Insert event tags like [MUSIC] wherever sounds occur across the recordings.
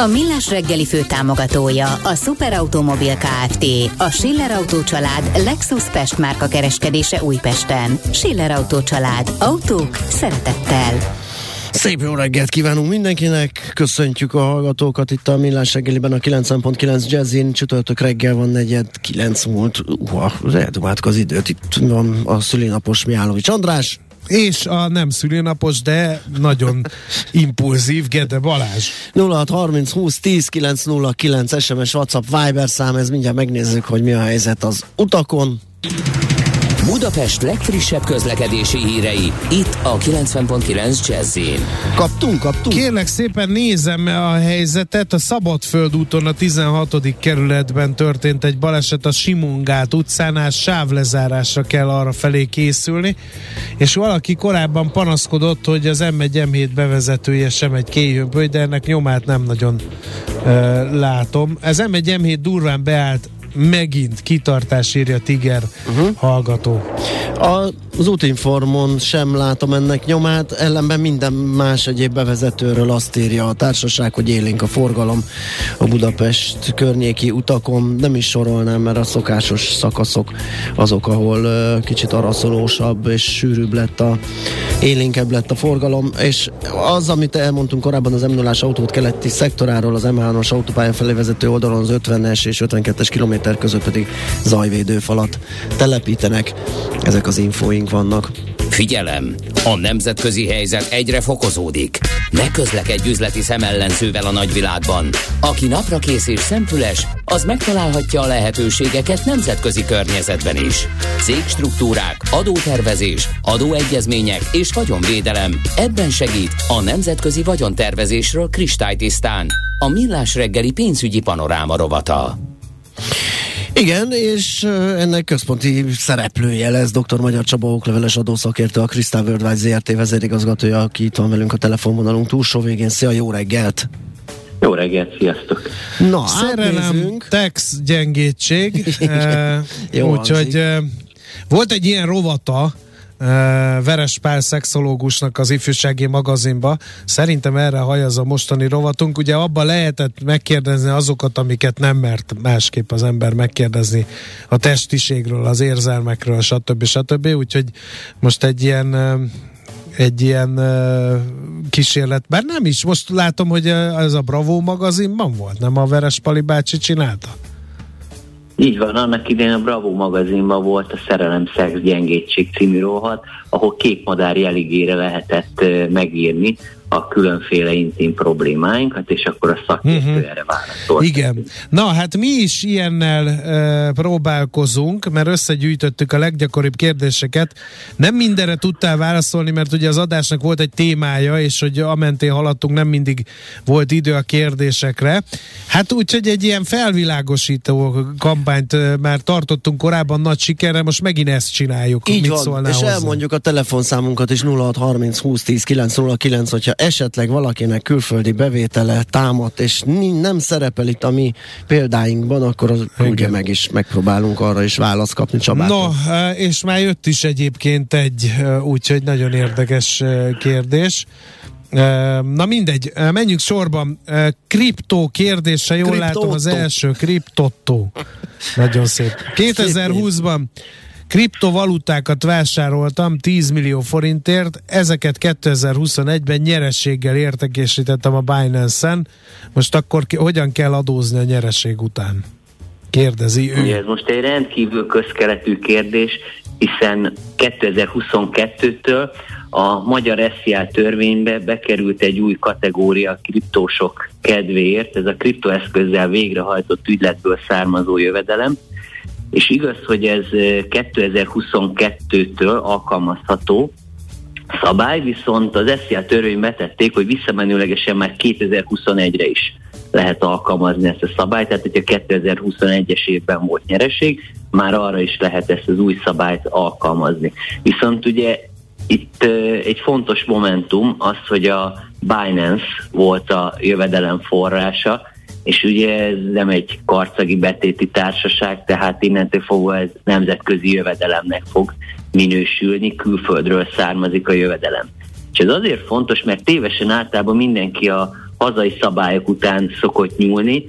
A Millás reggeli fő támogatója a Superautomobil KFT, a Schiller Auto család Lexus Pest márka kereskedése Újpesten. Schiller Auto család. Autók szeretettel. Szép jó reggelt kívánunk mindenkinek, köszöntjük a hallgatókat itt a Millás reggeliben a 9.9 Jazzin, csütörtök reggel van negyed, 9 múlt, uha, eldomáltuk az időt, itt van a szülinapos Miálovics András, és a nem szülinapos, de nagyon impulzív Gede Balázs. 0630 20 10 909 SMS, WhatsApp, Viber szám, ez mindjárt megnézzük, hogy mi a helyzet az utakon. Budapest legfrissebb közlekedési hírei, itt a 90.9 jazz Kaptunk, kaptunk. Kérlek szépen nézem a helyzetet. A Szabadföld úton a 16. kerületben történt egy baleset a Simungát utcánál, sávlezárásra kell arra felé készülni, és valaki korábban panaszkodott, hogy az M1 M7 bevezetője sem egy kéjhőböly, de ennek nyomát nem nagyon uh, látom. Ez M1 M7 durván beállt megint kitartás írja Tiger uh-huh. hallgató. A az útinformon sem látom ennek nyomát, ellenben minden más egyéb bevezetőről azt írja a társaság, hogy élénk a forgalom a Budapest környéki utakon. Nem is sorolnám, mert a szokásos szakaszok azok, ahol uh, kicsit araszolósabb és sűrűbb lett a élénkebb lett a forgalom, és az, amit elmondtunk korábban az m 0 autót keleti szektoráról, az M3-as autópálya felé vezető oldalon az 50-es és 52-es kilométer között pedig zajvédőfalat telepítenek. Ezek az infóink vannak. Figyelem! A nemzetközi helyzet egyre fokozódik. Ne közlekedj üzleti szemellenzővel a nagyvilágban. Aki napra kész és szempüles, az megtalálhatja a lehetőségeket nemzetközi környezetben is. Cégstruktúrák, adótervezés, adóegyezmények és vagyonvédelem. Ebben segít a nemzetközi vagyontervezésről kristálytisztán. A Millás reggeli pénzügyi panoráma rovata. Igen, és ennek központi szereplője lesz dr. Magyar Csaba okleveles adószakértő, a Crystal Worldwide ZRT vezérigazgatója, aki itt van velünk a telefonvonalunk túlsó végén. Szia, jó reggelt! Jó reggelt, sziasztok! Na, Szerelem, tex, gyengétség, [LAUGHS] úgyhogy volt egy ilyen rovata, Veres Pál szexológusnak az ifjúsági magazinba. Szerintem erre hajaz a mostani rovatunk. Ugye abban lehetett megkérdezni azokat, amiket nem mert másképp az ember megkérdezni a testiségről, az érzelmekről, stb. stb. Úgyhogy most egy ilyen egy ilyen kísérlet, bár nem is, most látom, hogy ez a Bravo magazinban volt, nem a Veres Pali bácsi csinálta? Így van, annak idején a Bravo magazinban volt a Szerelem Szex Gyengétség című rohat, ahol kékmadár jeligére lehetett megírni a különféle intim problémáinkat, és akkor a szakértő uh-huh. erre válaszolt. Igen. Na, hát mi is ilyennel uh, próbálkozunk, mert összegyűjtöttük a leggyakoribb kérdéseket. Nem mindenre tudtál válaszolni, mert ugye az adásnak volt egy témája, és hogy amentén haladtunk, nem mindig volt idő a kérdésekre. Hát úgyhogy egy ilyen felvilágosító kampányt uh, már tartottunk korábban nagy sikerre, most megint ezt csináljuk. Így Mit van, és hozzá? elmondjuk a telefonszámunkat is 0630 20 10 909, hogyha esetleg valakinek külföldi bevétele támadt, és nem szerepel itt a mi példáinkban, akkor az ugye meg is megpróbálunk arra is választ kapni Csabától. No, eh, és már jött is egyébként egy, eh, úgyhogy nagyon érdekes eh, kérdés. Na mindegy, menjünk sorban. Kriptó kérdése, jól látom az első, kriptotto. Nagyon szép. 2020-ban Kriptovalutákat vásároltam 10 millió forintért, ezeket 2021-ben nyerességgel értekesítettem a Binance-en. Most akkor ki, hogyan kell adózni a nyereség után? Kérdezi ő. Ez most egy rendkívül közkeletű kérdés, hiszen 2022-től a magyar SZIA törvénybe bekerült egy új kategória a kriptósok kedvéért, ez a kriptoeszközzel végrehajtott ügyletből származó jövedelem, és igaz, hogy ez 2022-től alkalmazható szabály, viszont az SZIA törvény betették, hogy visszamenőlegesen már 2021-re is lehet alkalmazni ezt a szabályt, tehát hogyha 2021-es évben volt nyereség, már arra is lehet ezt az új szabályt alkalmazni. Viszont ugye itt egy fontos momentum az, hogy a Binance volt a jövedelem forrása, és ugye ez nem egy karcagi betéti társaság, tehát innentől fogva ez nemzetközi jövedelemnek fog minősülni, külföldről származik a jövedelem. És ez azért fontos, mert tévesen általában mindenki a hazai szabályok után szokott nyúlni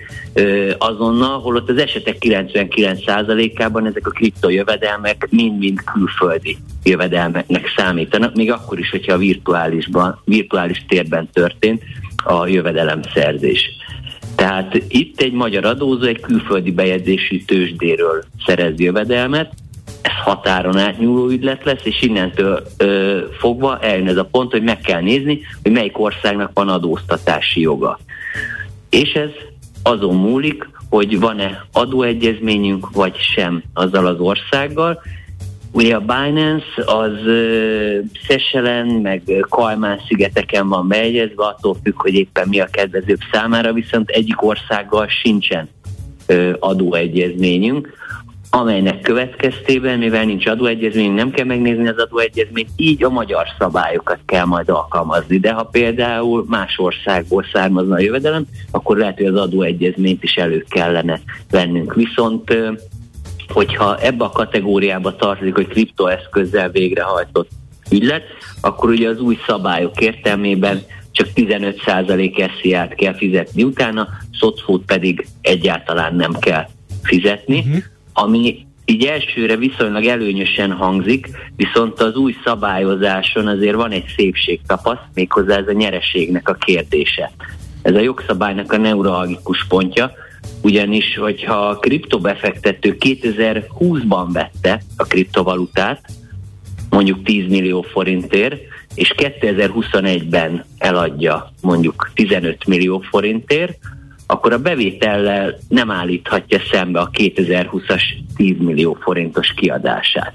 azonnal, holott az esetek 99%-ában ezek a kriptojövedelmek mind-mind külföldi jövedelmeknek számítanak, még akkor is, hogyha a virtuálisban, virtuális térben történt a jövedelemszerzés. Tehát itt egy magyar adózó egy külföldi bejegyzésű tőzsdéről szerez jövedelmet, ez határon átnyúló ügylet lesz, és innentől ö, fogva eljön ez a pont, hogy meg kell nézni, hogy melyik országnak van adóztatási joga. És ez azon múlik, hogy van-e adóegyezményünk, vagy sem azzal az országgal. Ugye a Binance az Szeselen, meg Kalmán szigeteken van bejegyezve, attól függ, hogy éppen mi a kedvezőbb számára, viszont egyik országgal sincsen adóegyezményünk amelynek következtében, mivel nincs adóegyezmény, nem kell megnézni az adóegyezményt, így a magyar szabályokat kell majd alkalmazni. De ha például más országból származna a jövedelem, akkor lehet, hogy az adóegyezményt is elő kellene vennünk. Viszont hogyha ebbe a kategóriába tartozik, hogy kriptoeszközzel végrehajtott ügylet, akkor ugye az új szabályok értelmében csak 15% SZIA-t kell fizetni utána, szocfót pedig egyáltalán nem kell fizetni. Uh-huh ami így elsőre viszonylag előnyösen hangzik, viszont az új szabályozáson azért van egy szépségtapaszt, méghozzá ez a nyereségnek a kérdése. Ez a jogszabálynak a neuralgikus pontja, ugyanis, hogyha a kriptobefektető 2020-ban vette a kriptovalutát, mondjuk 10 millió forintért, és 2021-ben eladja mondjuk 15 millió forintért, akkor a bevétellel nem állíthatja szembe a 2020-as 10 millió forintos kiadását.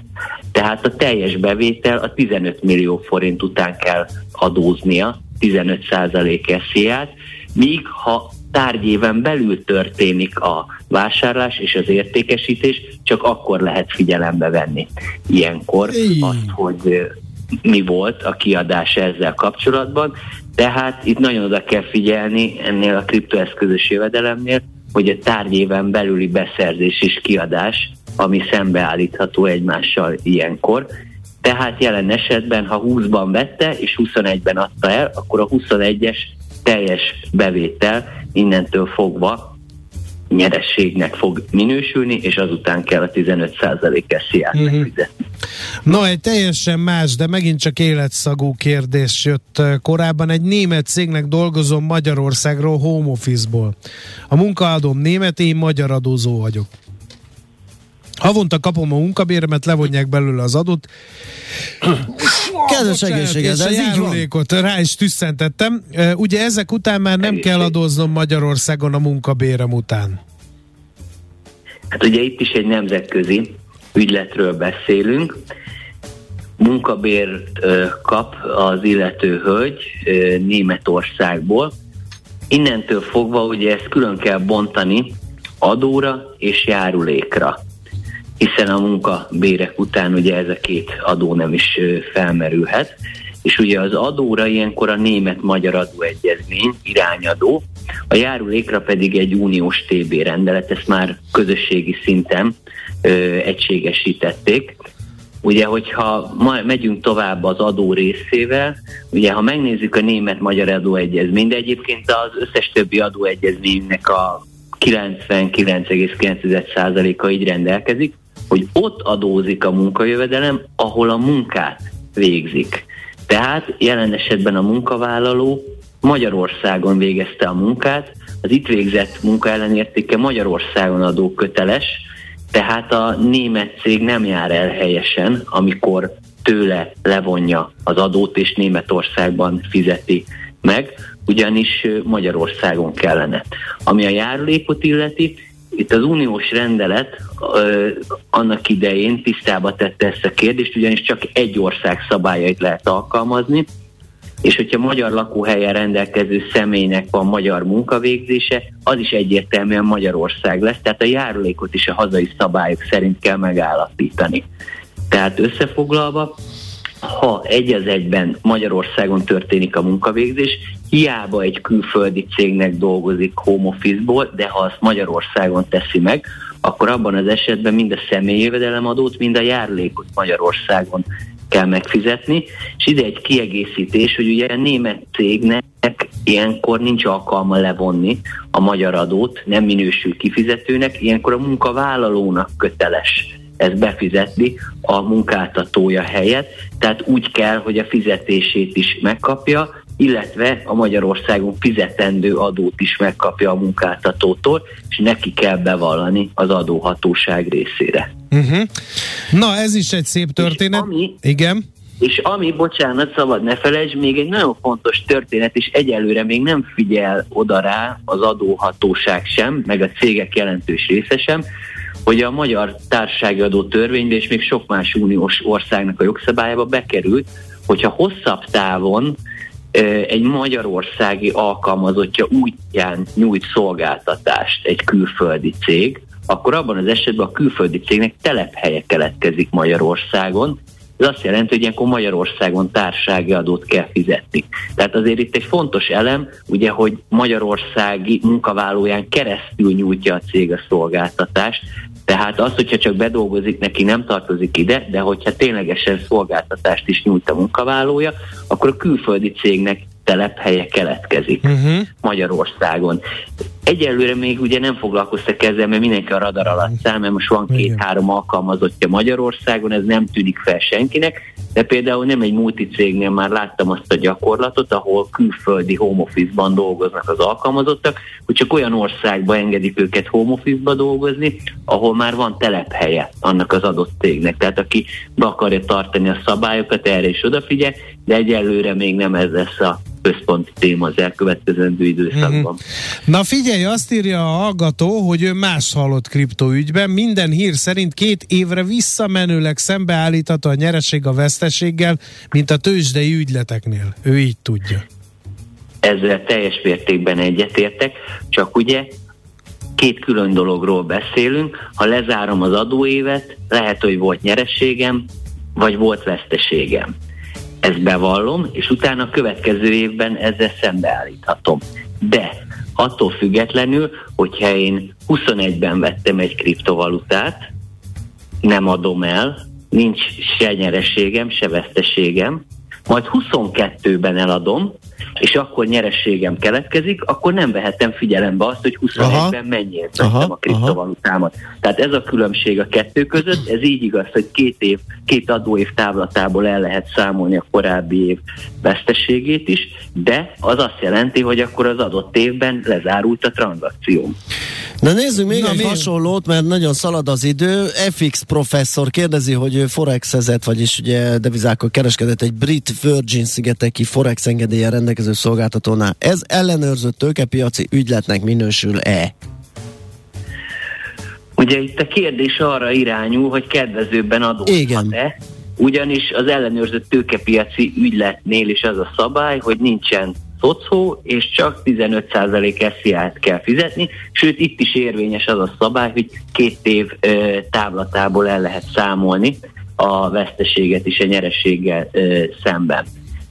Tehát a teljes bevétel a 15 millió forint után kell adóznia, 15% esziát, míg ha tárgyéven belül történik a vásárlás és az értékesítés, csak akkor lehet figyelembe venni ilyenkor azt, hogy mi volt a kiadás ezzel kapcsolatban, tehát itt nagyon oda kell figyelni ennél a kriptoeszközös jövedelemnél, hogy a tárgyéven belüli beszerzés és kiadás, ami szembeállítható egymással ilyenkor. Tehát jelen esetben, ha 20-ban vette és 21-ben adta el, akkor a 21-es teljes bevétel innentől fogva nyerességnek fog minősülni, és azután kell a 15%-es sziát uh-huh. megfizetni. No, egy teljesen más, de megint csak életszagú kérdés jött korábban. Egy német cégnek dolgozom Magyarországról, home office-ból. A munkaadóm német, én magyar adózó vagyok. Havonta kapom a munkabéremet, levonják belőle az adót. Kedves egészséget, ez így van. Rá is tüsszentettem. Ugye ezek után már nem kell adóznom Magyarországon a munkabérem után. Hát ugye itt is egy nemzetközi ügyletről beszélünk. Munkabért kap az illető hölgy Németországból. Innentől fogva ugye ezt külön kell bontani adóra és járulékra hiszen a munkabérek után ugye ez a két adó nem is felmerülhet. És ugye az adóra ilyenkor a német-magyar adóegyezmény irányadó, a járulékra pedig egy uniós TB rendelet, ezt már közösségi szinten ö, egységesítették. Ugye, hogyha ma megyünk tovább az adó részével, ugye, ha megnézzük a német-magyar adóegyezményt, de egyébként az összes többi adóegyezménynek a 99,9%-a így rendelkezik, hogy ott adózik a munkajövedelem, ahol a munkát végzik. Tehát jelen esetben a munkavállaló Magyarországon végezte a munkát, az itt végzett munka ellenértéke Magyarországon adó köteles, tehát a német cég nem jár el helyesen, amikor tőle levonja az adót, és Németországban fizeti meg, ugyanis Magyarországon kellene. Ami a járulékot illeti, itt az uniós rendelet ö, annak idején tisztába tette ezt a kérdést, ugyanis csak egy ország szabályait lehet alkalmazni, és hogyha magyar lakóhelyen rendelkező személynek van magyar munkavégzése, az is egyértelműen Magyarország lesz, tehát a járulékot is a hazai szabályok szerint kell megállapítani. Tehát összefoglalva, ha egy az egyben Magyarországon történik a munkavégzés, hiába egy külföldi cégnek dolgozik home office-ból, de ha azt Magyarországon teszi meg, akkor abban az esetben mind a személyi jövedelemadót, mind a járulékot Magyarországon kell megfizetni, és ide egy kiegészítés, hogy ugye a német cégnek ilyenkor nincs alkalma levonni a magyar adót, nem minősül kifizetőnek, ilyenkor a munkavállalónak köteles ezt befizetni a munkáltatója helyett, tehát úgy kell, hogy a fizetését is megkapja, illetve a Magyarországon fizetendő adót is megkapja a munkáltatótól, és neki kell bevallani az adóhatóság részére. Uh-huh. Na, ez is egy szép történet. És ami, Igen. És ami, bocsánat, szabad ne felejtsd, még egy nagyon fontos történet, és egyelőre még nem figyel oda rá az adóhatóság sem, meg a cégek jelentős része sem, hogy a magyar társasági adó törvénybe és még sok más uniós országnak a jogszabályába bekerült, hogyha hosszabb távon egy magyarországi alkalmazottja útján nyújt szolgáltatást egy külföldi cég, akkor abban az esetben a külföldi cégnek telephelye keletkezik Magyarországon, ez azt jelenti, hogy ilyenkor Magyarországon társági adót kell fizetni. Tehát azért itt egy fontos elem, ugye, hogy magyarországi munkavállalóján keresztül nyújtja a cég a szolgáltatást, tehát az, hogyha csak bedolgozik, neki nem tartozik ide, de hogyha ténylegesen szolgáltatást is nyújt a munkavállalója, akkor a külföldi cégnek telephelye keletkezik uh-huh. Magyarországon. Egyelőre még ugye nem foglalkoztak ezzel, mert mindenki a radar alatt száll, mert most van két-három alkalmazottja Magyarországon, ez nem tűnik fel senkinek, de például nem egy multicégnél már láttam azt a gyakorlatot, ahol külföldi home office-ban dolgoznak az alkalmazottak, hogy csak olyan országba engedik őket home office-ba dolgozni, ahol már van telephelye annak az adott cégnek. Tehát aki be akarja tartani a szabályokat, erre is odafigyel, de egyelőre még nem ez lesz a központi téma az elkövetkezendő időszakban. Mm-hmm. Na figyelj, azt írja a hallgató, hogy ő más hallott kriptoügyben. Minden hír szerint két évre visszamenőleg szembeállítható a nyereség a veszteséggel, mint a tőzsdei ügyleteknél. Ő így tudja. Ezzel teljes mértékben egyetértek, csak ugye két külön dologról beszélünk. Ha lezárom az adóévet, lehet, hogy volt nyerességem, vagy volt veszteségem ezt bevallom, és utána következő évben ezzel szembeállíthatom. De attól függetlenül, hogyha én 21-ben vettem egy kriptovalutát, nem adom el, nincs se nyereségem, se veszteségem, majd 22-ben eladom, és akkor nyerességem keletkezik, akkor nem vehetem figyelembe azt, hogy 21-ben mennyiért vettem a kriptovalutámat. Aha. Tehát ez a különbség a kettő között, ez így igaz, hogy két év, két adóév távlatából el lehet számolni a korábbi év veszteségét is, de az azt jelenti, hogy akkor az adott évben lezárult a tranzakció. Na nézzük még Na, egy mi? hasonlót, mert nagyon szalad az idő. FX professzor kérdezi, hogy ő forexezett, vagyis ugye devizákkal kereskedett egy brit Virgin szigeteki forex engedélye rendelkező szolgáltatónál. Ez ellenőrzött tőkepiaci ügyletnek minősül-e? Ugye itt a kérdés arra irányul, hogy kedvezőbben adózhat-e, ugyanis az ellenőrzött tőkepiaci ügyletnél is az a szabály, hogy nincsen szocó, és csak 15% SZIA-t kell fizetni, sőt itt is érvényes az a szabály, hogy két év ö, távlatából el lehet számolni a veszteséget is a nyerességgel ö, szemben.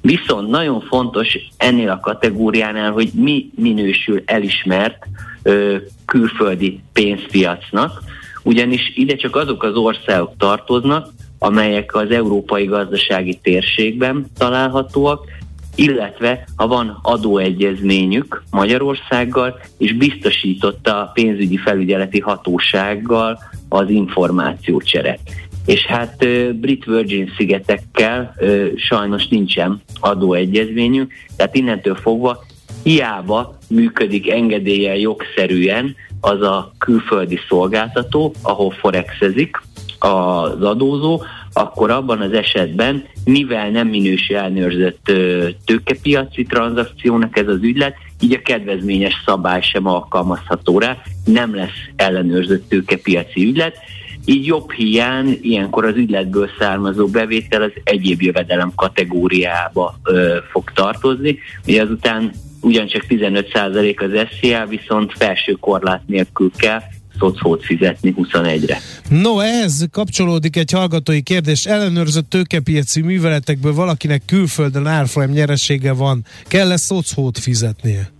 Viszont nagyon fontos ennél a kategóriánál, hogy mi minősül elismert ö, külföldi pénzpiacnak, ugyanis ide csak azok az országok tartoznak, amelyek az európai gazdasági térségben találhatóak, illetve ha van adóegyezményük Magyarországgal, és biztosította a pénzügyi felügyeleti hatósággal az információcsere. És hát Brit Virgin szigetekkel sajnos nincsen adóegyezményünk, tehát innentől fogva hiába működik engedélye jogszerűen az a külföldi szolgáltató, ahol forexezik az adózó, akkor abban az esetben, mivel nem minősül elnőrzött tőkepiaci tranzakciónak ez az ügylet, így a kedvezményes szabály sem alkalmazható rá, nem lesz ellenőrzött tőkepiaci ügylet, így jobb hiány, ilyenkor az ügyletből származó bevétel az egyéb jövedelem kategóriába ö, fog tartozni. Ugye azután ugyancsak 15% az SZIA, viszont felső korlát nélkül kell szocót fizetni 21-re. No, ehhez kapcsolódik egy hallgatói kérdés. Ellenőrzött tőkepiaci műveletekből valakinek külföldön árfolyam nyeresége van. Kell-e szocót fizetnie?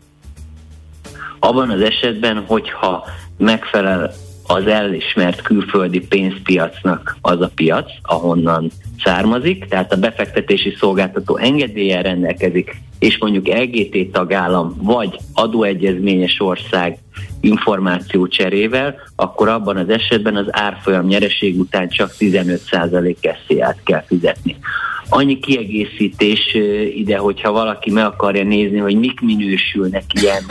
Abban az esetben, hogyha megfelel az elismert külföldi pénzpiacnak az a piac, ahonnan származik, tehát a befektetési szolgáltató engedélyen rendelkezik, és mondjuk LGT tagállam vagy adóegyezményes ország információ cserével, akkor abban az esetben az árfolyam nyereség után csak 15% SZIA-t kell fizetni. Annyi kiegészítés ide, hogyha valaki meg akarja nézni, hogy mik minősülnek ilyen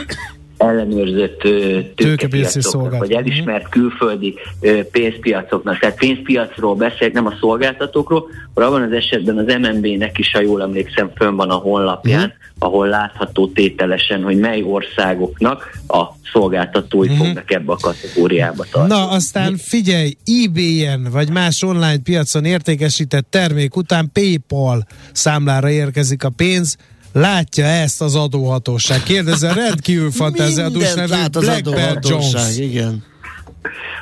ellenőrzött tőkepiacoknak, vagy elismert külföldi pénzpiacoknak. Tehát pénzpiacról beszél, nem a szolgáltatókról, abban az esetben az MNB-nek is, ha jól emlékszem, fönn van a honlapján, mm. ahol látható tételesen, hogy mely országoknak a szolgáltatói mm. fognak ebbe a kategóriába tartani. Na, aztán figyelj, eBay-en vagy más online piacon értékesített termék után PayPal számlára érkezik a pénz, Látja ezt az adóhatóság? Kérdezze, rendkívül fantáziadós nevű Black Jones. Igen.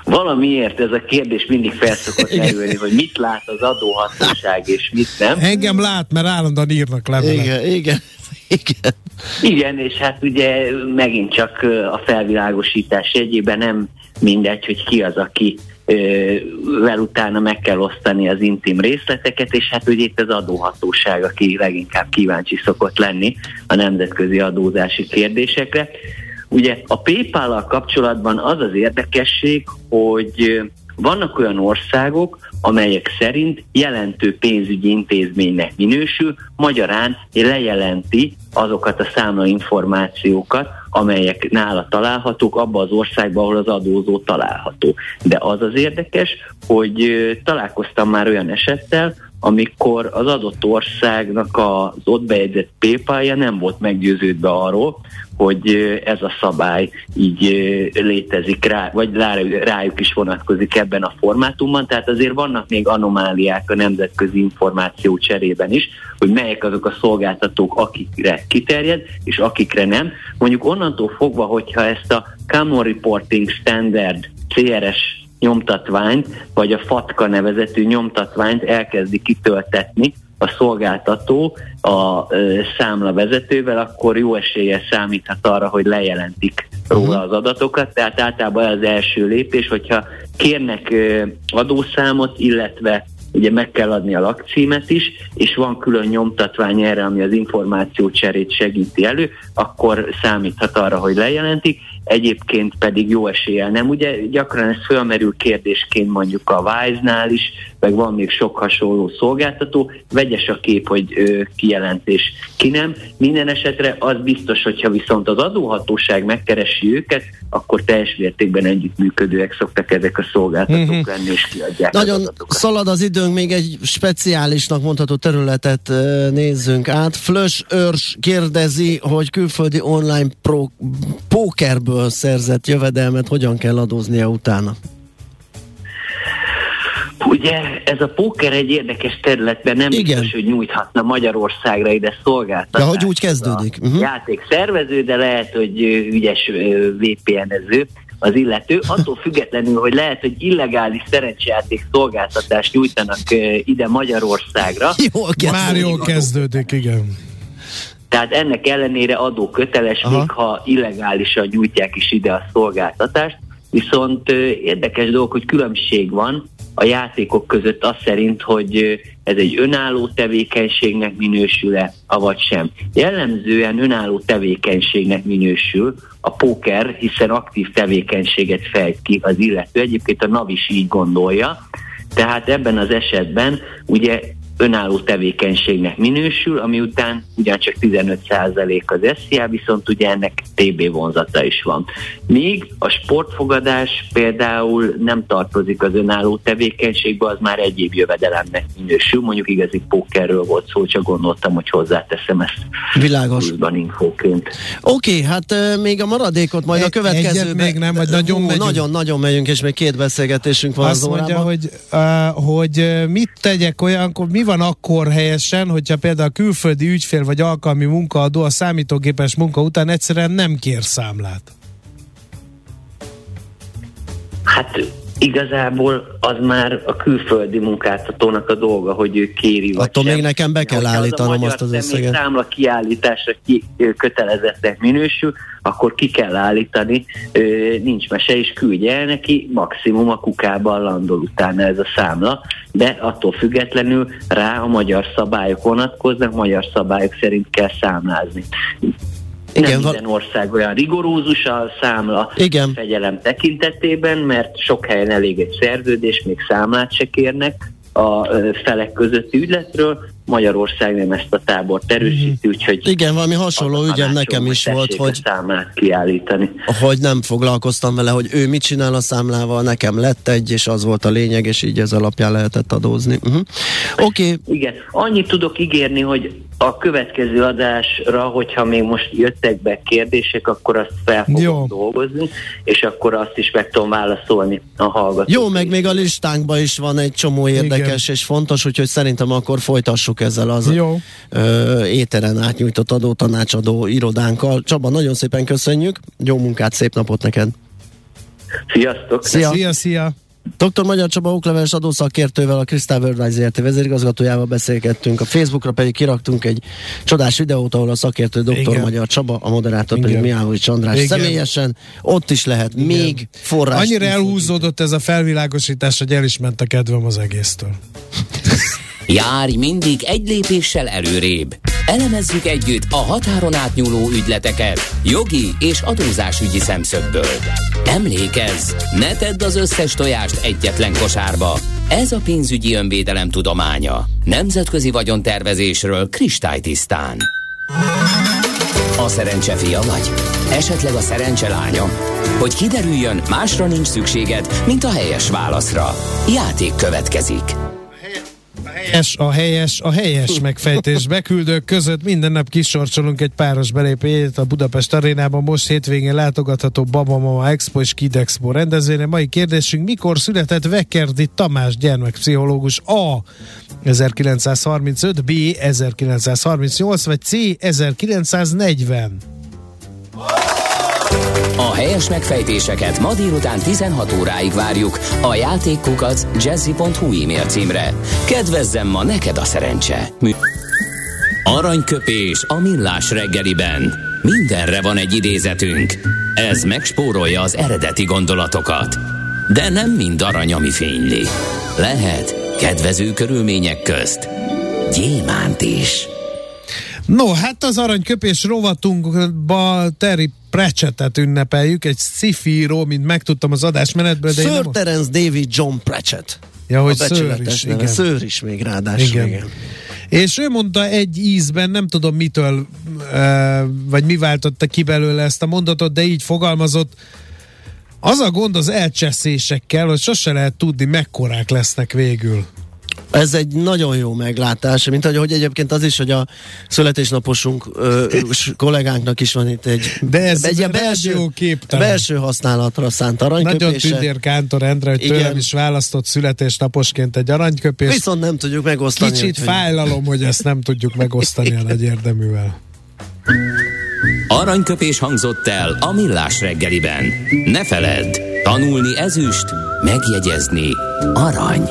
Valamiért ez a kérdés mindig felszokott erülni, hogy mit lát az adóhatóság és mit nem. Engem lát, mert állandóan írnak levelet. Igen, igen. Igen. Igen, és hát ugye megint csak a felvilágosítás egyében nem mindegy, hogy ki az, aki vel utána meg kell osztani az intim részleteket, és hát ugye itt az adóhatóság, aki leginkább kíváncsi szokott lenni a nemzetközi adózási kérdésekre. Ugye a PayPal-al kapcsolatban az az érdekesség, hogy vannak olyan országok, amelyek szerint jelentő pénzügyi intézménynek minősül, magyarán lejelenti azokat a számlainformációkat, amelyek nála találhatók abba az országban, ahol az adózó található. De az az érdekes, hogy találkoztam már olyan esettel, amikor az adott országnak az ott bejegyzett PayPal-ja nem volt meggyőződve arról, hogy ez a szabály így létezik rá, vagy rájuk is vonatkozik ebben a formátumban, tehát azért vannak még anomáliák a nemzetközi információ cserében is, hogy melyek azok a szolgáltatók, akikre kiterjed, és akikre nem. Mondjuk onnantól fogva, hogyha ezt a Common Reporting Standard CRS nyomtatványt, vagy a FATKA nevezetű nyomtatványt elkezdi kitöltetni a szolgáltató a számla vezetővel, akkor jó esélye számíthat arra, hogy lejelentik róla mhm. az adatokat, tehát általában az első lépés, hogyha kérnek adószámot, illetve ugye meg kell adni a lakcímet is, és van külön nyomtatvány erre, ami az információ cserét segíti elő, akkor számíthat arra, hogy lejelentik, egyébként pedig jó eséllyel nem. Ugye gyakran ez fölmerül kérdésként mondjuk a Wise-nál is, meg van még sok hasonló szolgáltató, vegyes a kép, hogy ö, kijelentés ki nem. Minden esetre az biztos, hogyha viszont az adóhatóság megkeresi őket, akkor teljes mértékben együttműködőek szoktak ezek a szolgáltatók uh-huh. lenni, és kiadják Nagyon az szalad az időnk, még egy speciálisnak mondható területet nézzünk át. Flös Örs kérdezi, hogy külföldi online pro, pókerből szerzett jövedelmet hogyan kell adóznia utána? Ugye ez a póker egy érdekes terület, mert nem Igen. biztos, hogy nyújthatna Magyarországra ide szolgáltatást. De hogy úgy kezdődik? Uh-huh. Játék szervező, de lehet, hogy ügyes VPN-ező az illető, attól függetlenül, hogy lehet, hogy illegális szerencsejáték szolgáltatást nyújtanak ide Magyarországra. Jól Már jól kezdődik, igen. Tehát ennek ellenére adó köteles, Aha. még ha illegálisan nyújtják is ide a szolgáltatást. Viszont érdekes dolog, hogy különbség van a játékok között az szerint, hogy ez egy önálló tevékenységnek minősül-e, avagy sem. Jellemzően önálló tevékenységnek minősül a póker, hiszen aktív tevékenységet fejt ki az illető. Egyébként a NAV is így gondolja. Tehát ebben az esetben ugye önálló tevékenységnek minősül, ami után ugyancsak 15% az SZIA, viszont ugye ennek TB vonzata is van. Míg a sportfogadás például nem tartozik az önálló tevékenységbe, az már egyéb jövedelemnek minősül, mondjuk igazi pókerről volt szó, csak gondoltam, hogy hozzáteszem ezt. Világos. infóként. Oké, okay, hát uh, még a maradékot majd e- a következőben. még nem, vagy nagyon Hú, megyünk. Nagyon, nagyon megyünk, és még két beszélgetésünk van Azt az mondja, hogy, uh, hogy mit tegyek olyankor, mi van akkor helyesen, hogyha például a külföldi ügyfél vagy alkalmi munkaadó a számítógépes munka után egyszerűen nem kér számlát? Hát igazából az már a külföldi munkáltatónak a dolga, hogy ő kéri. Attól még nekem be kell állítanom azt az összeget. számla kiállításra ki, kötelezettnek minősül, akkor ki kell állítani, nincs mese, és küldje el neki, maximum a kukában landol utána ez a számla, de attól függetlenül rá a magyar szabályok vonatkoznak, magyar szabályok szerint kell számlázni. Igen, nem minden ország olyan rigorózus a számla Igen. fegyelem tekintetében, mert sok helyen elég egy szerződés, még számlát se kérnek a felek közötti ügyletről, Magyarország nem ezt a tábort erősíti, mm. úgyhogy... Igen, valami hasonló ügyem nekem is volt, hogy... számlát kiállítani. Hogy nem foglalkoztam vele, hogy ő mit csinál a számlával, nekem lett egy, és az volt a lényeg, és így ez alapján lehetett adózni. Uh-huh. Oké. Okay. Igen, annyit tudok ígérni, hogy a következő adásra, hogyha még most jöttek be kérdések, akkor azt fel fogom Jó. dolgozni, és akkor azt is meg tudom válaszolni a hallgatók. Jó, meg még a listánkban is van egy csomó érdekes Igen. és fontos, úgyhogy szerintem akkor folytassuk ezzel az Jó. Ö, éteren átnyújtott adótanácsadó irodánkkal. Csaba, nagyon szépen köszönjük, jó munkát, szép napot neked! Sziasztok! Szia, szia! szia. Dr. Magyar Csaba okleveles adószakértővel, a Crystal Worldwide ZRT vezérigazgatójával beszélgettünk, a Facebookra pedig kiraktunk egy csodás videót, ahol a szakértő Dr. Igen. Magyar Csaba, a moderátor Igen. pedig Mihály Csandrás Igen. személyesen, ott is lehet Igen. még forrás. Annyira elhúzódott ez a felvilágosítás, hogy el is ment a kedvem az egésztől. [LAUGHS] Járj mindig egy lépéssel előrébb. Elemezzük együtt a határon átnyúló ügyleteket jogi és adózásügyi szemszögből. Emlékezz, ne tedd az összes tojást egyetlen kosárba. Ez a pénzügyi önvédelem tudománya. Nemzetközi vagyontervezésről kristálytisztán. A szerencse fia vagy? Esetleg a szerencse lánya? Hogy kiderüljön, másra nincs szükséged, mint a helyes válaszra. Játék következik helyes, a helyes, a helyes [LAUGHS] megfejtés beküldők között minden nap kisorcsolunk egy páros belépőjét a Budapest arénában. Most hétvégén látogatható Baba Mama Expo és Kid Expo rendezvényre. Mai kérdésünk, mikor született Vekerdi Tamás gyermekpszichológus A. 1935, B. 1938, vagy C. 1940? A helyes megfejtéseket ma délután 16 óráig várjuk a játékkukac jazzy.hu e-mail címre. Kedvezzem ma neked a szerencse! Aranyköpés a millás reggeliben. Mindenre van egy idézetünk. Ez megspórolja az eredeti gondolatokat. De nem mind arany, ami fényli. Lehet kedvező körülmények közt gyémánt is. No, hát az aranyköpés rovatunkba Terry Pratchettet ünnepeljük, egy sci mint megtudtam az adásmenetből. De Sir nem... Terence David John Pratchett. Ja, hogy Sir is, igen. Sir is még ráadásul. Igen. igen. És ő mondta egy ízben, nem tudom mitől, vagy mi váltotta ki belőle ezt a mondatot, de így fogalmazott, az a gond az elcseszésekkel, hogy sose lehet tudni, mekkorák lesznek végül. Ez egy nagyon jó meglátás, mint ahogy egyébként az is, hogy a születésnaposunk ö, kollégánknak is van itt egy, De ez egy belső, belső használatra szánt aranyköpése. Nagyon tündér Kántor Endre, hogy Igen. tőlem is választott születésnaposként egy aranyköpés. Viszont nem tudjuk megosztani. Kicsit hogy... fájlalom, hogy ezt nem tudjuk megosztani a nagy érdeművel. Aranyköpés hangzott el a millás reggeliben. Ne feledd, tanulni ezüst, megjegyezni arany.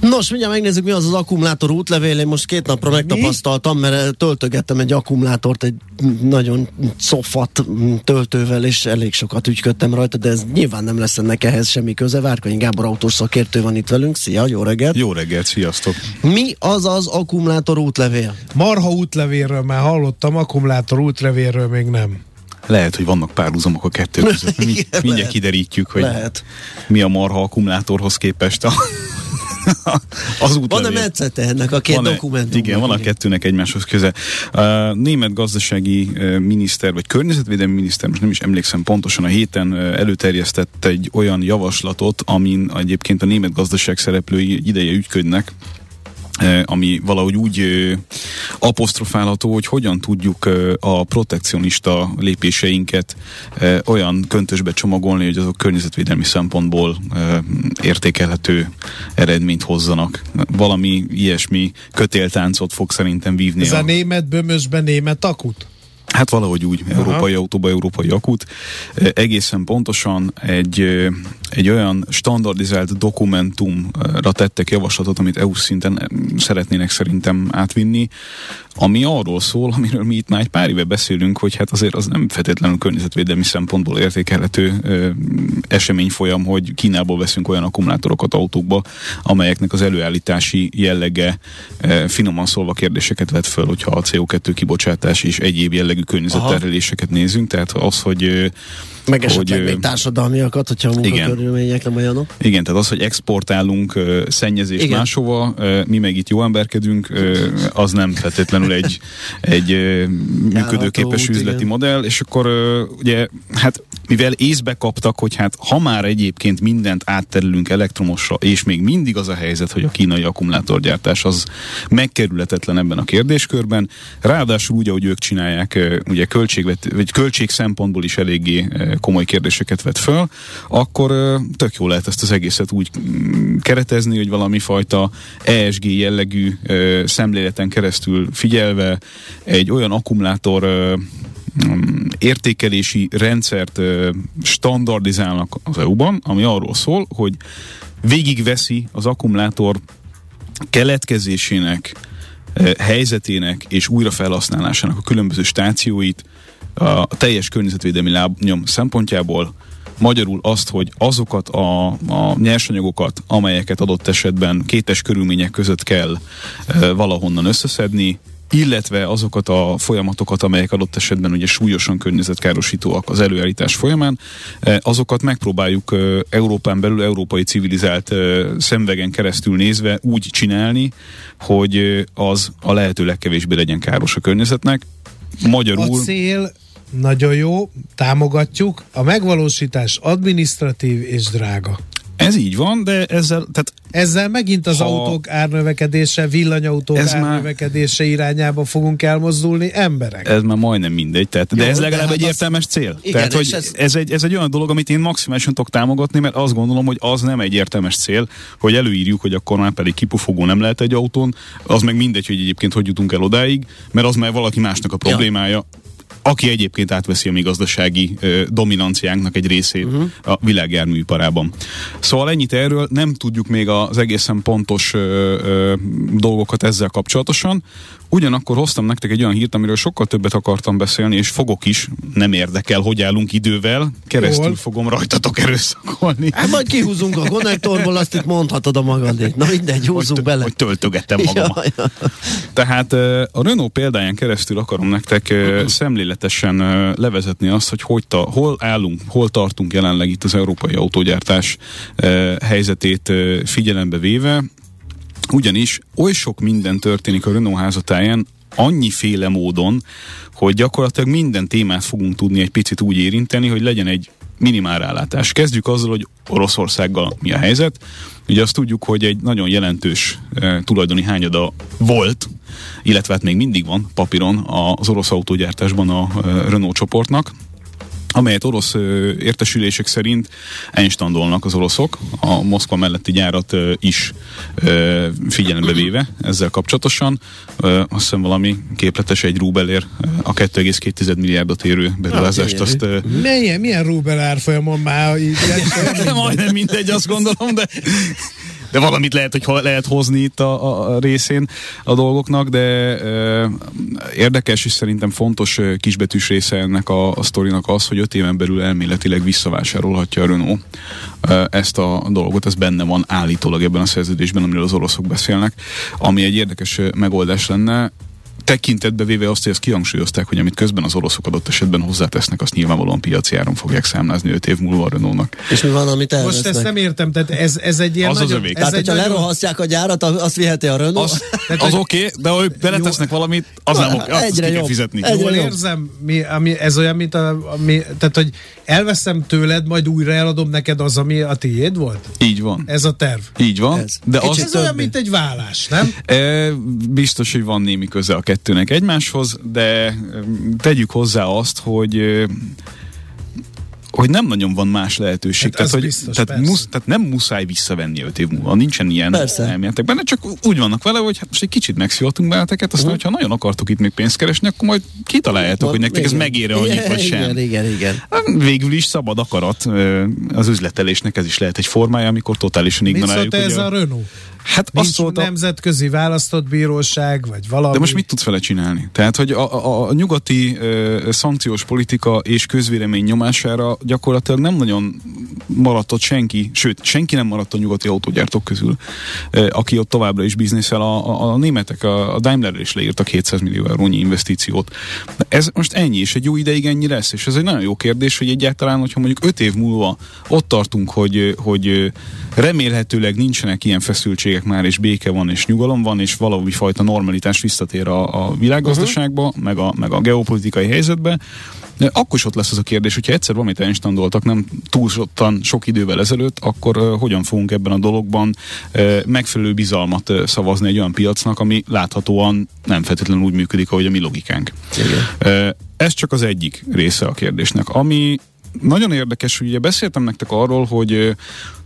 Nos, mindjárt megnézzük, mi az az akkumulátor útlevél. Én most két napra megtapasztaltam, mert töltögettem egy akkumulátort egy nagyon szofat töltővel, és elég sokat ügyködtem rajta, de ez nyilván nem lesz ennek ehhez semmi köze. Várkonyi Gábor autós szakértő van itt velünk. Szia, jó reggelt! Jó reggelt, sziasztok! Mi az az akkumulátor útlevél? Marha útlevélről már hallottam, akkumulátor útlevélről még nem. Lehet, hogy vannak párhuzamok a kettő [LAUGHS] között. Mi, mindjárt lehet. kiderítjük, hogy lehet. mi a marha akkumulátorhoz képest a [LAUGHS] az útlevél. Van-e metszete ennek a két van dokumentum? Igen, van a kettőnek egymáshoz köze. A német gazdasági miniszter, vagy környezetvédelmi miniszter, most nem is emlékszem pontosan, a héten előterjesztett egy olyan javaslatot, amin egyébként a német gazdaság szereplői ideje ügyködnek, ami valahogy úgy apostrofálható, hogy hogyan tudjuk a protekcionista lépéseinket olyan köntösbe csomagolni, hogy azok környezetvédelmi szempontból értékelhető eredményt hozzanak. Valami ilyesmi kötéltáncot fog szerintem vívni. Ez a, a német bömösben német akut? Hát valahogy úgy, Aha. európai autóba, európai akut. Egészen pontosan egy, egy olyan standardizált dokumentumra tettek javaslatot, amit EU szinten szeretnének szerintem átvinni, ami arról szól, amiről mi itt már egy pár éve beszélünk, hogy hát azért az nem feltétlenül környezetvédelmi szempontból értékelhető ö, esemény folyam, hogy Kínából veszünk olyan akkumulátorokat autókba, amelyeknek az előállítási jellege ö, finoman szólva kérdéseket vet föl, hogyha a CO2 kibocsátás és egyéb jellegű környezetterheléseket nézünk, tehát az, hogy meg esetleg hogy, még társadalmiakat, hogyha a munkakörülmények nem olyanok. Igen, tehát az, hogy exportálunk uh, szennyezést igen. máshova, uh, mi meg itt jó emberkedünk, uh, az nem feltétlenül egy, egy uh, működőképes út, üzleti igen. modell, és akkor uh, ugye, hát mivel észbe kaptak, hogy hát ha már egyébként mindent átterülünk elektromosra, és még mindig az a helyzet, hogy a kínai akkumulátorgyártás az megkerületetlen ebben a kérdéskörben, ráadásul úgy, ahogy ők csinálják, ugye költségvet, vagy költség szempontból is eléggé komoly kérdéseket vet föl, akkor tök jó lehet ezt az egészet úgy mm, keretezni, hogy valami fajta ESG jellegű szemléleten keresztül figyelve egy olyan akkumulátor értékelési rendszert standardizálnak az EU-ban, ami arról szól, hogy végigveszi az akkumulátor keletkezésének, helyzetének és újrafelhasználásának a különböző stációit a teljes környezetvédelmi lábnyom szempontjából, magyarul azt, hogy azokat a, a nyersanyagokat, amelyeket adott esetben kétes körülmények között kell e, valahonnan összeszedni, illetve azokat a folyamatokat, amelyek adott esetben ugye súlyosan környezetkárosítóak az előállítás folyamán, azokat megpróbáljuk Európán belül, európai civilizált szemvegen keresztül nézve úgy csinálni, hogy az a lehető legkevésbé legyen káros a környezetnek. Magyarul... A cél nagyon jó, támogatjuk. A megvalósítás administratív és drága. Ez így van, de ezzel... Tehát ezzel megint az ha, autók árnövekedése, villanyautók árnövekedése már, irányába fogunk elmozdulni emberek. Ez már majdnem mindegy, tehát, de Jó, ez legalább de egy hát értelmes az... cél. Igen, tehát, hogy ez... Ez, egy, ez egy olyan dolog, amit én maximálisan tudok támogatni, mert azt gondolom, hogy az nem egy értelmes cél, hogy előírjuk, hogy akkor már pedig kipufogó nem lehet egy autón, az meg mindegy, hogy egyébként hogy jutunk el odáig, mert az már valaki másnak a problémája. Ja aki egyébként átveszi a mi gazdasági ö, dominanciánknak egy részét uh-huh. a világjárműiparában. Szóval ennyit erről, nem tudjuk még az egészen pontos ö, ö, dolgokat ezzel kapcsolatosan. Ugyanakkor hoztam nektek egy olyan hírt, amiről sokkal többet akartam beszélni, és fogok is, nem érdekel, hogy állunk idővel, keresztül Jól. fogom rajtatok erőszakolni. Hát majd kihúzunk a konnektorból, azt itt mondhatod a magadét. Na mindegy, húzzunk bele. Hogy töltögettem magam. Ja, ja. Tehát a Renault példáján keresztül akarom nektek szemléletesen levezetni azt, hogy, hogy ta, hol állunk, hol tartunk jelenleg itt az európai autógyártás helyzetét figyelembe véve, ugyanis oly sok minden történik a Renault házatáján, annyiféle módon, hogy gyakorlatilag minden témát fogunk tudni egy picit úgy érinteni, hogy legyen egy minimál rálátás. Kezdjük azzal, hogy Oroszországgal mi a helyzet. Ugye azt tudjuk, hogy egy nagyon jelentős e, tulajdoni hányada volt, illetve hát még mindig van papíron az orosz autógyártásban a e, Renault csoportnak, amelyet orosz értesülések szerint enstandolnak az oroszok, a Moszkva melletti gyárat is figyelembe véve ezzel kapcsolatosan. Azt hiszem valami képletes egy rubelért a 2,2 milliárdot érő beruházást. Azt, milyen, milyen rubel árfolyamon már? [LAUGHS] Majdnem mindegy, azt gondolom, de de valamit lehet, hogy lehet hozni itt a, a részén a dolgoknak, de e, érdekes és szerintem fontos kisbetűs része ennek a, a sztorinak az, hogy öt éven belül elméletileg visszavásárolhatja a Renault ezt a dolgot, ez benne van állítólag ebben a szerződésben, amiről az oroszok beszélnek, ami egy érdekes megoldás lenne tekintetbe véve azt, hogy ezt kihangsúlyozták, hogy amit közben az oroszok adott esetben hozzátesznek, azt nyilvánvalóan piaci áron fogják számlázni 5 év múlva a Renault-nak. És mi van, amit elvesznek? Most ezt nem értem, tehát ez, ez egy ilyen az nagyon... Az övék. Tehát, hogyha nagyon... lerohasztják a gyárat, azt viheti a Renault? Az, [LAUGHS] az oké, okay, de ha ők beletesznek valamit, az nem oké, azt egyre jobb, fizetni. Egyre Jól érzem, mi, ami, ez olyan, mint a, ami, tehát, hogy elveszem tőled, majd újra eladom neked az, ami a tiéd volt? Így van. Ez a terv. Így van. Ez, de az ez olyan, mint egy vállás, nem? [LAUGHS] E, biztos, hogy van némi köze a kettőnek egymáshoz, de tegyük hozzá azt, hogy hogy nem nagyon van más lehetőség. Hát tehát, hogy, biztos, tehát, musz, tehát nem muszáj visszavenni öt év múlva. Nincsen ilyen elméletek benne, csak úgy vannak vele, hogy hát most egy kicsit megszívottunk beleteket, aztán, uh-huh. hogyha nagyon akartok itt még pénzt keresni, akkor majd kitaláljátok, hogy nektek igen. ez megére annyit, vagy sem. Igen, igen, igen. Hát végül is szabad akarat az üzletelésnek, ez is lehet egy formája, amikor totálisan ignoráljuk. Mit ez a Renault? Hát Nincs azt szólta, nemzetközi választott bíróság, vagy valami. De most mit tudsz vele csinálni? Tehát, hogy a, a, a nyugati ö, szankciós politika és közvélemény nyomására gyakorlatilag nem nagyon maradt ott senki, sőt, senki nem maradt a nyugati autógyártók közül, ö, aki ott továbbra is bizniszel. A, a, a németek, a, a Daimler is leírtak 700 millió eurónyi investíciót. De ez most ennyi, és egy jó ideig ennyi lesz, és ez egy nagyon jó kérdés, hogy egyáltalán, hogyha mondjuk 5 év múlva ott tartunk, hogy, hogy remélhetőleg nincsenek ilyen feszültségek, cégek már, és béke van, és nyugalom van, és valami fajta normalitás visszatér a, a világgazdaságba, uh-huh. meg, a, meg a geopolitikai helyzetbe, de akkor is ott lesz az a kérdés, hogyha egyszer valamit elstandoltak nem túlzottan sok idővel ezelőtt, akkor uh, hogyan fogunk ebben a dologban uh, megfelelő bizalmat uh, szavazni egy olyan piacnak, ami láthatóan nem feltétlenül úgy működik, ahogy a mi logikánk. Igen. Uh, ez csak az egyik része a kérdésnek. Ami nagyon érdekes, hogy ugye beszéltem nektek arról, hogy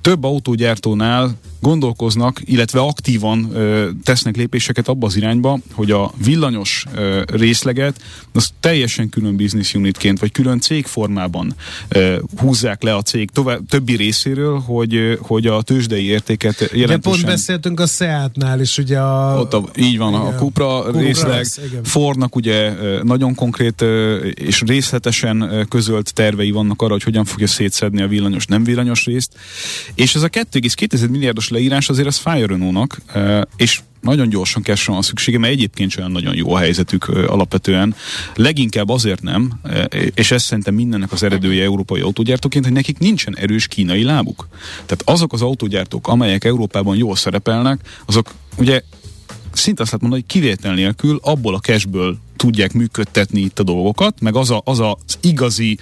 több autógyártónál gondolkoznak, illetve aktívan ö, tesznek lépéseket abba az irányba, hogy a villanyos ö, részleget az teljesen külön business unitként, vagy külön cégformában ö, húzzák le a cég tovább, többi részéről, hogy, hogy a tőzsdei értéket jelentősen... De pont beszéltünk a Seatnál is, ugye a... Ott a, így van, igen, a Cupra, Cupra részleg, lesz, Fordnak ugye nagyon konkrét és részletesen közölt tervei vannak arra, hogy hogyan fogja szétszedni a villanyos, nem villanyos részt, és ez a 2,2 milliárdos leírás azért az fáj Renault-nak, és nagyon gyorsan cash van szüksége, mert egyébként olyan nagyon jó a helyzetük alapvetően. Leginkább azért nem, és ez szerintem mindennek az eredője európai autógyártóként, hogy nekik nincsen erős kínai lábuk. Tehát azok az autógyártók, amelyek Európában jól szerepelnek, azok ugye szinte azt lehet mondani, hogy kivétel nélkül abból a cashből tudják működtetni itt a dolgokat, meg az, a, az az igazi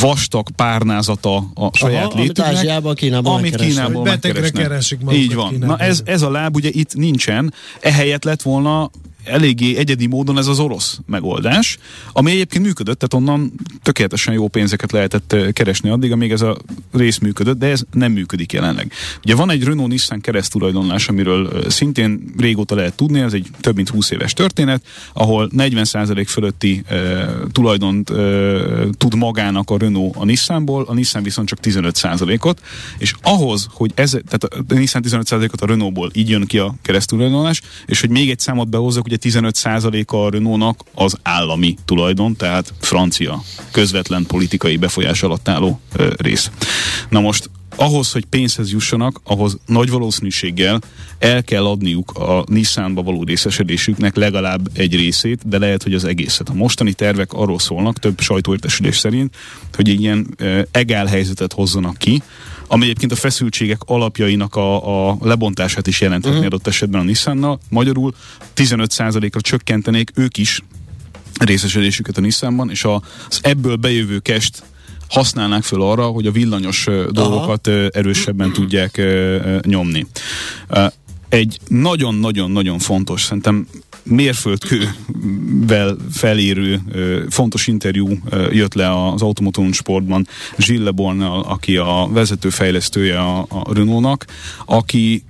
vastag párnázata a saját Aha, létüknek, amit Ázsiában, Kínában amit Kínából megkeresnek. keresik Így van. Kínában. Na ez, ez a láb ugye itt nincsen, ehelyett lett volna eléggé egyedi módon ez az orosz megoldás, ami egyébként működött, tehát onnan tökéletesen jó pénzeket lehetett keresni addig, amíg ez a rész működött, de ez nem működik jelenleg. Ugye van egy Renault-Nissan keresztulajdonlás, amiről szintén régóta lehet tudni, ez egy több mint 20 éves történet, ahol 40% fölötti e, tulajdont e, tud magának a Renault a Nissanból, a Nissan viszont csak 15%-ot, és ahhoz, hogy ez, tehát a Nissan 15%-ot a Renaultból így jön ki a keresztulajdonlás, és hogy még egy számot behozzak, ugye 15%-a a Renault-nak az állami tulajdon, tehát francia közvetlen politikai befolyás alatt álló ö, rész. Na most ahhoz, hogy pénzhez jussanak, ahhoz nagy valószínűséggel el kell adniuk a Nissanba való részesedésüknek legalább egy részét, de lehet, hogy az egészet. A mostani tervek arról szólnak, több sajtóértesülés szerint, hogy ilyen egál helyzetet hozzanak ki, ami egyébként a feszültségek alapjainak a, a lebontását is jelenthetné uh-huh. adott esetben a Nissannal. Magyarul 15%-ra csökkentenék ők is részesedésüket a Nissanban, és az ebből bejövő kest használnák föl arra, hogy a villanyos Aha. dolgokat erősebben tudják nyomni. Egy nagyon-nagyon-nagyon fontos, szerintem mérföldkővel felérő fontos interjú jött le az Automoton sportban Gilles Leborn, aki a vezető fejlesztője a, a Renault-nak, aki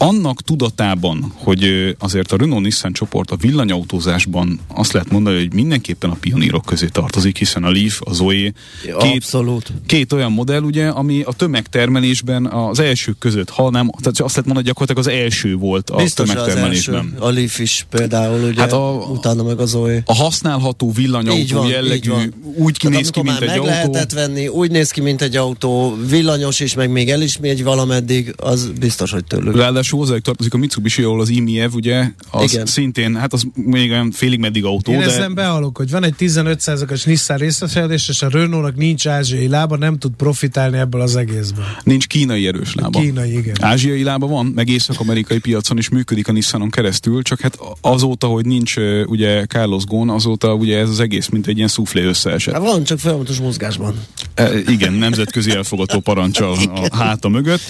annak tudatában, hogy azért a Renault-Nissan csoport a villanyautózásban azt lehet mondani, hogy mindenképpen a pionírok közé tartozik, hiszen a Leaf, a Zoe, két, Abszolút. két olyan modell, ugye, ami a tömegtermelésben az elsők között, ha nem, tehát azt lehet mondani, hogy gyakorlatilag az első volt a Biztos tömegtermelésben. Az első. A Leaf is például, ugye, hát a, utána meg a Zoe. A használható villanyautó van, jellegű, úgy kinéz ki, mint egy meg autó. lehetett venni, úgy néz ki, mint egy autó, villanyos is, meg még el is megy valameddig, az biztos, hogy tőlük. Ráadásul hozzájuk tartozik a Mitsubishi, ahol az IMIEV, ugye, az Igen. szintén, hát az még olyan félig meddig autó. Én de... ezen behalok, hogy van egy 15%-os Nissan részesedés, és a Renault-nak nincs ázsiai lába, nem tud profitálni ebből az egészből. Nincs kínai erős lába. Kínai, igen. Ázsiai lába van, meg észak-amerikai piacon is működik a Nissanon keresztül, csak hát azóta, hogy nincs ugye Carlos Ghosn, azóta ugye ez az egész, mint egy ilyen szuflé összeesett. Hát van, csak folyamatos mozgásban. E, igen, nemzetközi elfogató parancsal a háta mögött.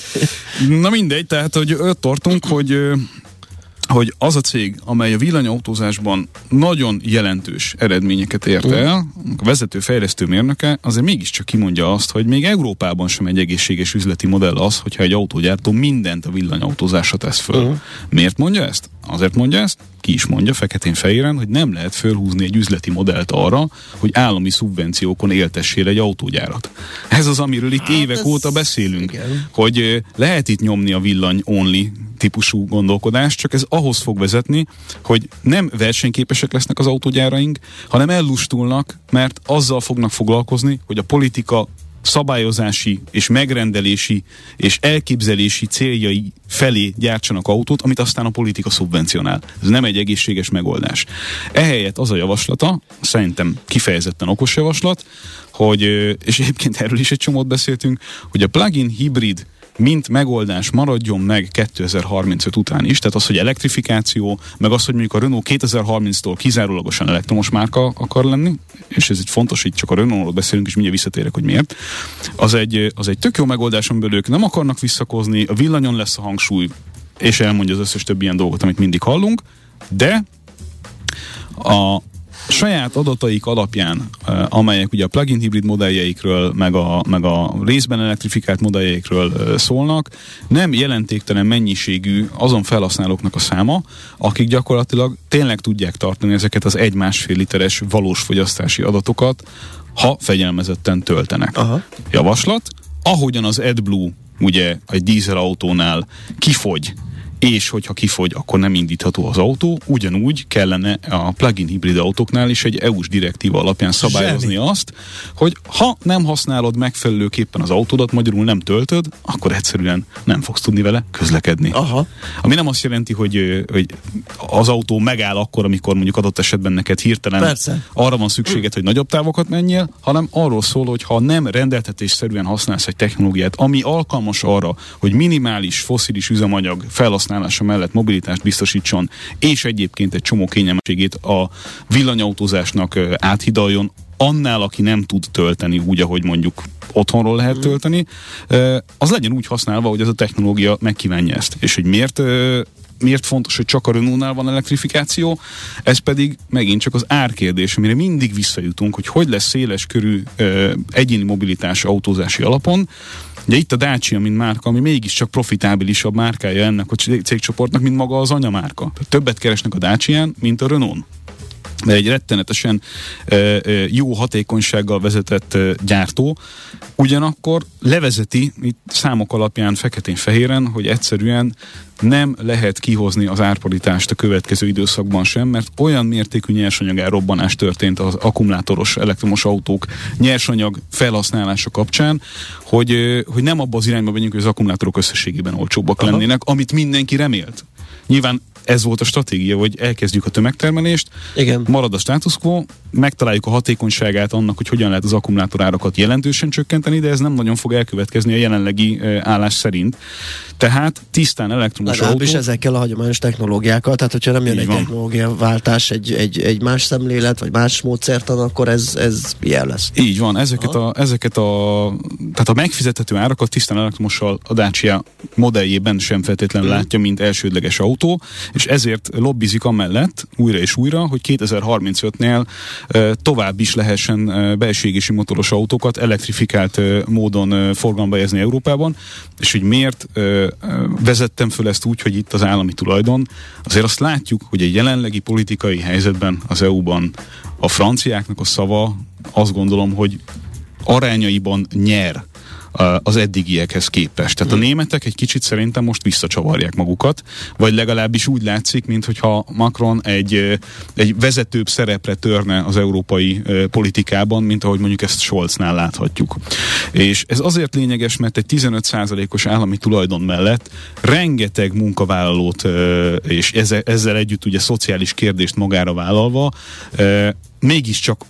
Na mindegy, tehát, hogy ott tartunk, hogy hogy az a cég, amely a villanyautózásban nagyon jelentős eredményeket ért el, a vezető fejlesztő mérnöke azért mégiscsak kimondja azt, hogy még Európában sem egy egészséges üzleti modell az, hogyha egy autógyártó mindent a villanyautózásra tesz föl. Mm. Miért mondja ezt? Azért mondja ezt, ki is mondja feketén-fehéren, hogy nem lehet fölhúzni egy üzleti modellt arra, hogy állami szubvenciókon éltessél egy autógyárat. Ez az, amiről itt hát évek óta beszélünk, igen. hogy lehet itt nyomni a villany only típusú gondolkodás, csak ez ahhoz fog vezetni, hogy nem versenyképesek lesznek az autógyáraink, hanem ellustulnak, mert azzal fognak foglalkozni, hogy a politika szabályozási és megrendelési és elképzelési céljai felé gyártsanak autót, amit aztán a politika szubvencionál. Ez nem egy egészséges megoldás. Ehelyett az a javaslata, szerintem kifejezetten okos javaslat, hogy, és egyébként erről is egy csomót beszéltünk, hogy a plug-in hibrid mint megoldás maradjon meg 2035 után is, tehát az, hogy elektrifikáció, meg az, hogy mondjuk a Renault 2030-tól kizárólagosan elektromos márka akar lenni, és ez egy fontos, hogy csak a Renault-ról beszélünk, és mindjárt visszatérek, hogy miért. Az egy, az egy tök jó megoldás, amiből ők nem akarnak visszakozni, a villanyon lesz a hangsúly, és elmondja az összes több ilyen dolgot, amit mindig hallunk, de a, saját adataik alapján, amelyek ugye a plug-in hibrid modelljeikről, meg a, meg a részben elektrifikált modelljeikről szólnak, nem jelentéktelen mennyiségű azon felhasználóknak a száma, akik gyakorlatilag tényleg tudják tartani ezeket az egy-másfél literes valós fogyasztási adatokat, ha fegyelmezetten töltenek. Aha. Javaslat, ahogyan az AdBlue ugye egy dízelautónál kifogy és hogyha kifogy, akkor nem indítható az autó. Ugyanúgy kellene a plug-in hibrid autóknál is egy EU-s direktíva alapján szabályozni Zseni. azt, hogy ha nem használod megfelelőképpen az autódat, magyarul nem töltöd, akkor egyszerűen nem fogsz tudni vele közlekedni. Aha. Ami nem azt jelenti, hogy, hogy az autó megáll akkor, amikor mondjuk adott esetben neked hirtelen Persze. arra van szükséged, hogy nagyobb távokat menjél, hanem arról szól, hogy ha nem rendeltetésszerűen használsz egy technológiát, ami alkalmas arra, hogy minimális foszilis üzemanyag felhasználása felhasználása mellett mobilitást biztosítson, és egyébként egy csomó kényelmességét a villanyautózásnak áthidaljon, annál, aki nem tud tölteni úgy, ahogy mondjuk otthonról lehet mhm. tölteni, az legyen úgy használva, hogy ez a technológia megkívánja ezt. És hogy miért miért fontos, hogy csak a Renault-nál van elektrifikáció, ez pedig megint csak az árkérdés, amire mindig visszajutunk, hogy hogy lesz széles körű egyéni mobilitás autózási alapon, Ugye itt a Dacia, mint márka, ami mégiscsak profitábilisabb márkája ennek a cégcsoportnak, mint maga az anyamárka. Többet keresnek a Dacia-n, mint a Renault de egy rettenetesen jó hatékonysággal vezetett gyártó, ugyanakkor levezeti itt számok alapján feketén-fehéren, hogy egyszerűen nem lehet kihozni az árparitást a következő időszakban sem, mert olyan mértékű nyersanyag elrobbanás történt az akkumulátoros elektromos autók nyersanyag felhasználása kapcsán, hogy, hogy nem abba az irányba megyünk, hogy az akkumulátorok összességében olcsóbbak Aha. lennének, amit mindenki remélt. Nyilván ez volt a stratégia, hogy elkezdjük a tömegtermelést, Igen. marad a status quo, megtaláljuk a hatékonyságát annak, hogy hogyan lehet az akkumulátorárakat jelentősen csökkenteni, de ez nem nagyon fog elkövetkezni a jelenlegi állás szerint. Tehát tisztán elektromos Legalábbis autó. ezekkel a hagyományos technológiákkal, tehát hogyha nem jön Így egy technológiaváltás, egy, egy, egy más szemlélet, vagy más módszertan, akkor ez, ez ilyen lesz. Így van, ezeket a, ezeket a, tehát a megfizethető árakat tisztán elektromossal a Dacia modelljében sem feltétlenül hmm. látja, mint elsődleges autó, és ezért lobbizik amellett újra és újra, hogy 2035-nél tovább is lehessen belségési motoros autókat elektrifikált módon forgalomba helyezni Európában, és hogy miért vezettem föl ezt úgy, hogy itt az állami tulajdon, azért azt látjuk, hogy egy jelenlegi politikai helyzetben az EU-ban a franciáknak a szava azt gondolom, hogy arányaiban nyer az eddigiekhez képest. Tehát a hmm. németek egy kicsit szerintem most visszacsavarják magukat, vagy legalábbis úgy látszik, mintha Macron egy, egy vezetőbb szerepre törne az európai politikában, mint ahogy mondjuk ezt Scholznál láthatjuk. És ez azért lényeges, mert egy 15%-os állami tulajdon mellett rengeteg munkavállalót és ezzel, ezzel együtt ugye szociális kérdést magára vállalva mégiscsak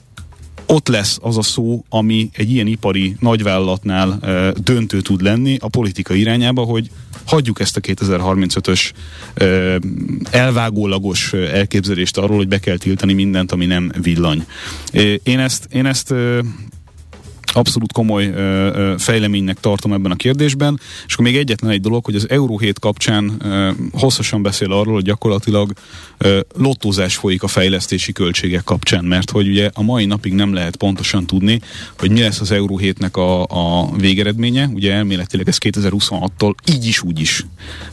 ott lesz az a szó, ami egy ilyen ipari nagyvállalatnál e, döntő tud lenni a politika irányába, hogy hagyjuk ezt a 2035-ös e, elvágólagos elképzelést arról, hogy be kell tiltani mindent, ami nem villany. E, én ezt, én ezt e, abszolút komoly ö, ö, fejleménynek tartom ebben a kérdésben. És akkor még egyetlen egy dolog, hogy az Euró 7 kapcsán ö, hosszasan beszél arról, hogy gyakorlatilag ö, lottózás folyik a fejlesztési költségek kapcsán, mert hogy ugye a mai napig nem lehet pontosan tudni, hogy mi lesz az Euró 7-nek a, a végeredménye. Ugye elméletileg ez 2026-tól így is úgy is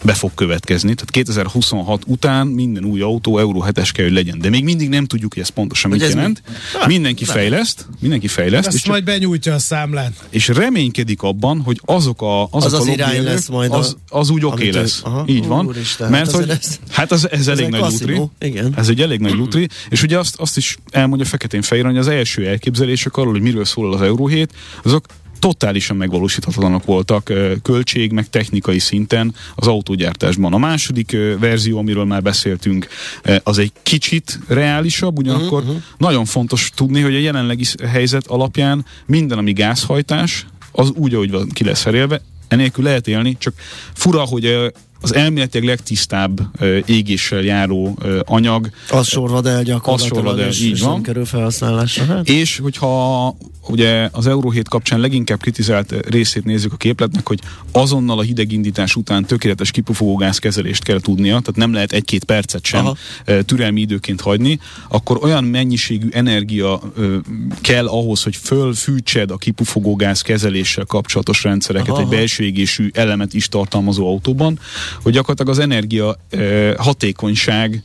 be fog következni. Tehát 2026 után minden új autó Euró 7-es kell, hogy legyen. De még mindig nem tudjuk, hogy ez pontosan hogy mit ez jelent. Mi? Mindenki fejleszt, mindenki fejleszt. Ezt és majd benyújt a számlán. És reménykedik abban, hogy azok a azok az, a az irány lesz majd az, az úgy oké okay lesz. Aha, Így van. Úristen, mert hát hogy, ez, hát az, ez, ez elég nagy lutri. Igen. Ez egy elég nagy lutri. És ugye azt, azt is elmondja feketén fehér, hogy az első elképzelések arról, hogy miről szól az Euró 7, azok totálisan megvalósíthatatlanok voltak költség, meg technikai szinten az autógyártásban. A második verzió, amiről már beszéltünk, az egy kicsit reálisabb, ugyanakkor uh-huh. nagyon fontos tudni, hogy a jelenlegi helyzet alapján minden, ami gázhajtás, az úgy, ahogy van, ki lesz herélve, enélkül lehet élni, csak fura, hogy az elméletileg legtisztább uh, égéssel járó uh, anyag. Az sorvad el gyakorlatilag. Az sorvad el, így van. kerül felhasználásra. Hát. És hogyha ugye az Euró 7 kapcsán leginkább kritizált részét nézzük a képletnek, hogy azonnal a hidegindítás után tökéletes kipufogógáz kezelést kell tudnia, tehát nem lehet egy-két percet sem Aha. türelmi időként hagyni, akkor olyan mennyiségű energia kell ahhoz, hogy fölfűtsed a kipufogógáz kezeléssel kapcsolatos rendszereket Aha. egy belső égésű elemet is tartalmazó autóban, hogy gyakorlatilag az energia hatékonyság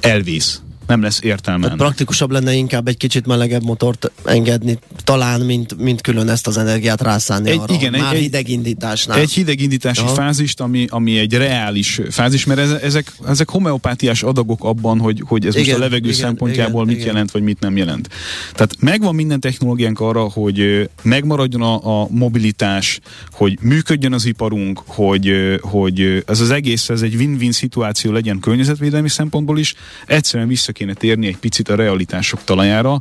elvész nem lesz értelme. Hát praktikusabb lenne inkább egy kicsit melegebb motort engedni, talán, mint, mint külön ezt az energiát rászánni egy, arra. Igen, Már egy, hidegindításnál. Egy hidegindítási Aha. fázist, ami, ami egy reális fázis, mert ez, ezek, ezek homeopátiás adagok abban, hogy, hogy ez igen, most a levegő igen, szempontjából igen, mit igen. jelent, vagy mit nem jelent. Tehát megvan minden technológiánk arra, hogy megmaradjon a, a mobilitás, hogy működjön az iparunk, hogy, hogy ez az egész, ez egy win-win szituáció legyen környezetvédelmi szempontból is, egyszerűen vissza kéne térni egy picit a realitások talajára,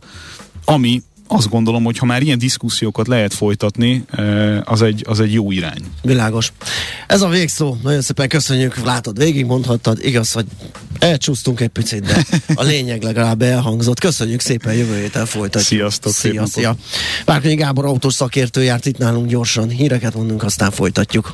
ami azt gondolom, hogy ha már ilyen diszkusziókat lehet folytatni, eh, az egy, az egy jó irány. Világos. Ez a végszó. Nagyon szépen köszönjük. Látod, végigmondhattad. Igaz, hogy elcsúsztunk egy picit, de a lényeg legalább elhangzott. Köszönjük szépen, jövő héten folytatjuk. Sziasztok. Szia, szia. Várkonyi Gábor autós szakértő járt itt nálunk gyorsan. Híreket mondunk, aztán folytatjuk.